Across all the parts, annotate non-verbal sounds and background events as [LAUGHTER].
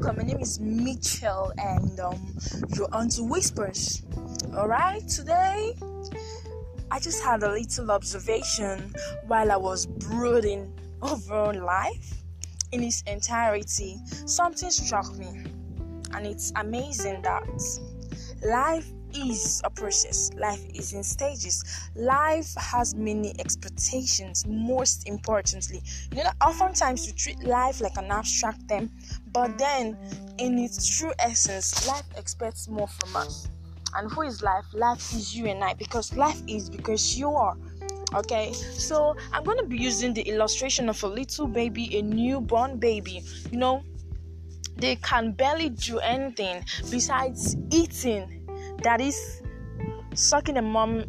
welcome. My name is Mitchell, and um, you're on to Whispers. All right, today I just had a little observation while I was brooding over life in its entirety. Something struck me, and it's amazing that life is a process. Life is in stages. Life has many expectations, most importantly. You know, oftentimes we treat life like an abstract thing, but then in its true essence, life expects more from us. And who is life? Life is you and I because life is because you are. Okay, so I'm going to be using the illustration of a little baby, a newborn baby. You know, they can barely do anything besides eating that is sucking a mom's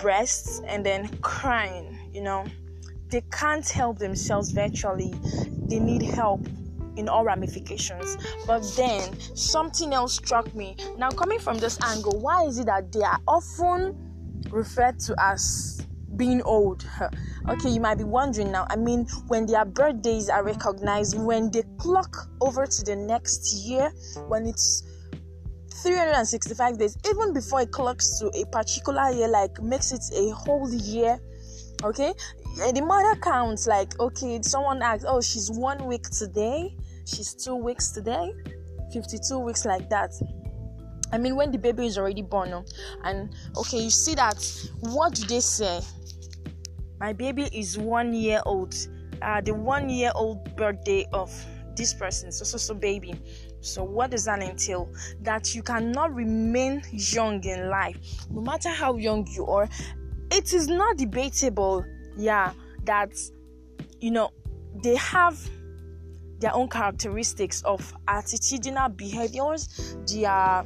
breasts and then crying, you know. They can't help themselves virtually. They need help in all ramifications. But then something else struck me. Now, coming from this angle, why is it that they are often referred to as being old? Okay, you might be wondering now. I mean, when their birthdays are recognized, when they clock over to the next year, when it's 365 days, even before it clocks to a particular year, like makes it a whole year. Okay, the mother counts like okay, someone asks, oh, she's one week today, she's two weeks today, 52 weeks like that. I mean, when the baby is already born, and okay, you see that. What do they say? My baby is one year old. Uh, the one year old birthday of this person, so so so baby. So, what does that entail? That you cannot remain young in life, no matter how young you are. It is not debatable, yeah, that you know they have their own characteristics of attitudinal behaviors, their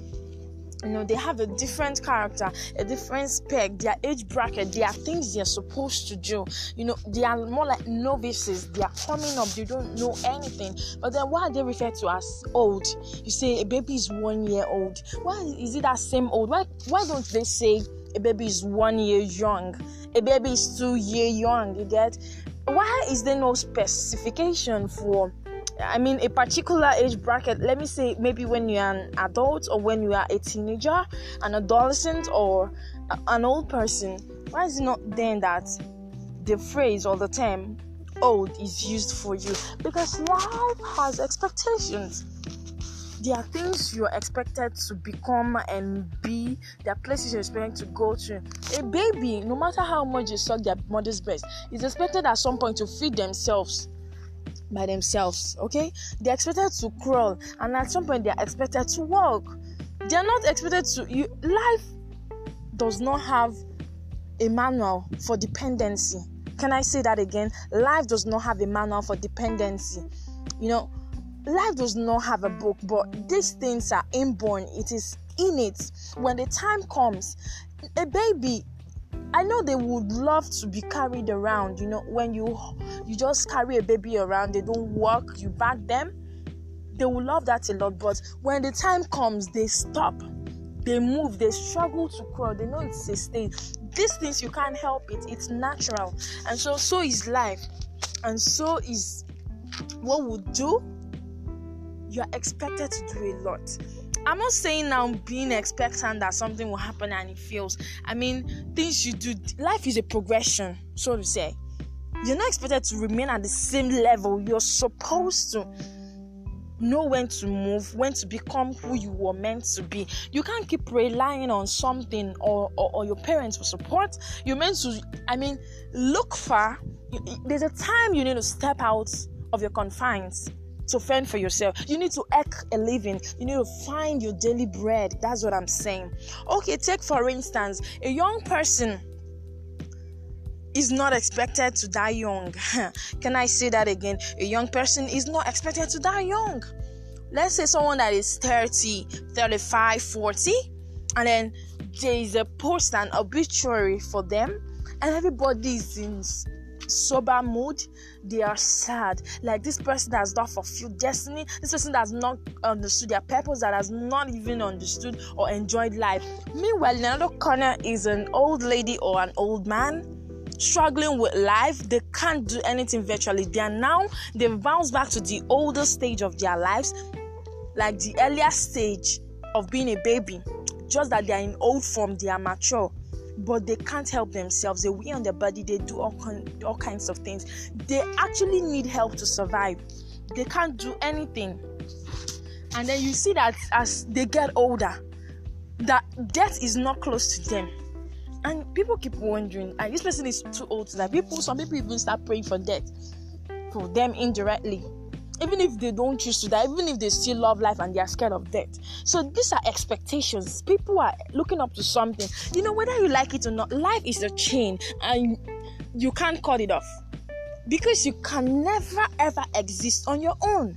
you know they have a different character a different spec their age bracket there are things they're supposed to do. You know they are more like novices. They are coming up. They don't know anything. But then why are they referred to as old? You say a baby is one year old. Why is it that same old? Why why don't they say a baby is one year young? A baby is two year young you get? Why is there no specification for I mean, a particular age bracket, let me say maybe when you're an adult or when you are a teenager, an adolescent, or an old person. Why is it not then that the phrase or the term old is used for you? Because life has expectations. There are things you're expected to become and be. There are places you're expected to go to. A baby, no matter how much you suck their mother's breast, is expected at some point to feed themselves by themselves okay? They're expected to crawl and at some point they're expected to walk. They're not expected to you life does not have a manual for dependency. Can i say that again? Life does not have a manual for dependency. You know life does not have a book but these things are inborn. It is in it when the time comes a baby I know they would love to be carried around. You know, when you you just carry a baby around, they don't walk, you back them. They will love that a lot. But when the time comes, they stop. They move. They struggle to crawl. They know it's a state. These things you can't help it. It's natural, and so so is life, and so is what we do. You are expected to do a lot I'm not saying now being expectant that something will happen and it fails. I mean, things you do, life is a progression, so to say. You're not expected to remain at the same level. You're supposed to know when to move, when to become who you were meant to be. You can't keep relying on something or, or, or your parents for support. You're meant to, I mean, look far. There's a time you need to step out of your confines to fend for yourself. You need to earn a living. You need to find your daily bread. That's what I'm saying. Okay, take for instance, a young person is not expected to die young. [LAUGHS] Can I say that again? A young person is not expected to die young. Let's say someone that is 30, 35, 40, and then there is a post and obituary for them, and everybody is in sober mood, they are sad. Like this person has not fulfilled destiny, this person has not understood their purpose, that has not even understood or enjoyed life. Meanwhile, in another corner is an old lady or an old man struggling with life they can't do anything virtually they are now they bounce back to the older stage of their lives like the earlier stage of being a baby, just that they are in old form, they are mature, but they can't help themselves. They weigh on their body, they do all, con- all kinds of things. They actually need help to survive. They can't do anything. And then you see that as they get older, that death is not close to them. And people keep wondering, and this person is too old to die. People, some people even start praying for death for them indirectly even if they don't choose to die, even if they still love life and they are scared of death. So these are expectations. People are looking up to something. You know, whether you like it or not, life is a chain and you can't cut it off. Because you can never ever exist on your own.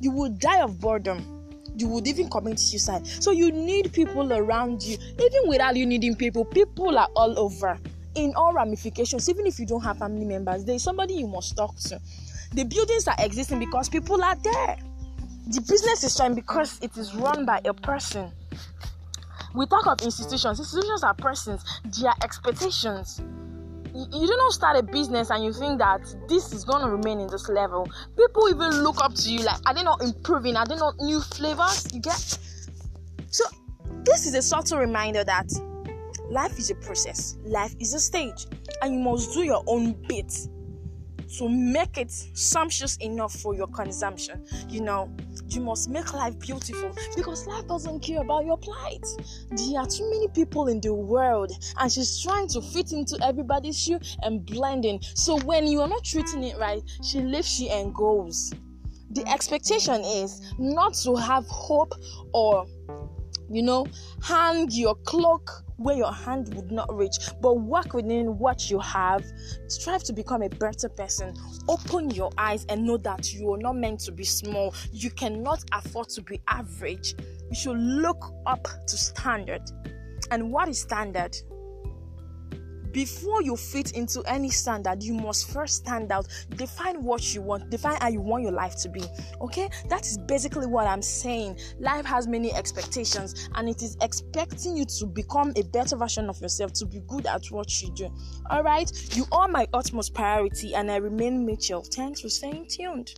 You will die of boredom. You would even commit suicide. So you need people around you. Even without you needing people, people are all over in all ramifications. Even if you don't have family members, there is somebody you must talk to the buildings are existing because people are there. The business is trying because it is run by a person. We talk of institutions. Institutions are persons. Their expectations. You, you do not start a business and you think that this is going to remain in this level. People even look up to you like, are they not improving? Are they not new flavors? You get? So, this is a subtle reminder that life is a process, life is a stage, and you must do your own bit to make it sumptuous enough for your consumption. You know, you must make life beautiful because life doesn't care about your plight. There are too many people in the world, and she's trying to fit into everybody's shoe and blending. So when you are not treating it right, she leaves you and goes. The expectation is not to have hope or you know, hang your cloak where your hand would not reach, but work within what you have. Strive to become a better person. Open your eyes and know that you are not meant to be small. You cannot afford to be average. You should look up to standard. And what is standard? Before you fit into any standard, you must first stand out. Define what you want, define how you want your life to be. Okay, that is basically what I'm saying. Life has many expectations, and it is expecting you to become a better version of yourself, to be good at what you do. All right, you are my utmost priority, and I remain Mitchell. Thanks for staying tuned.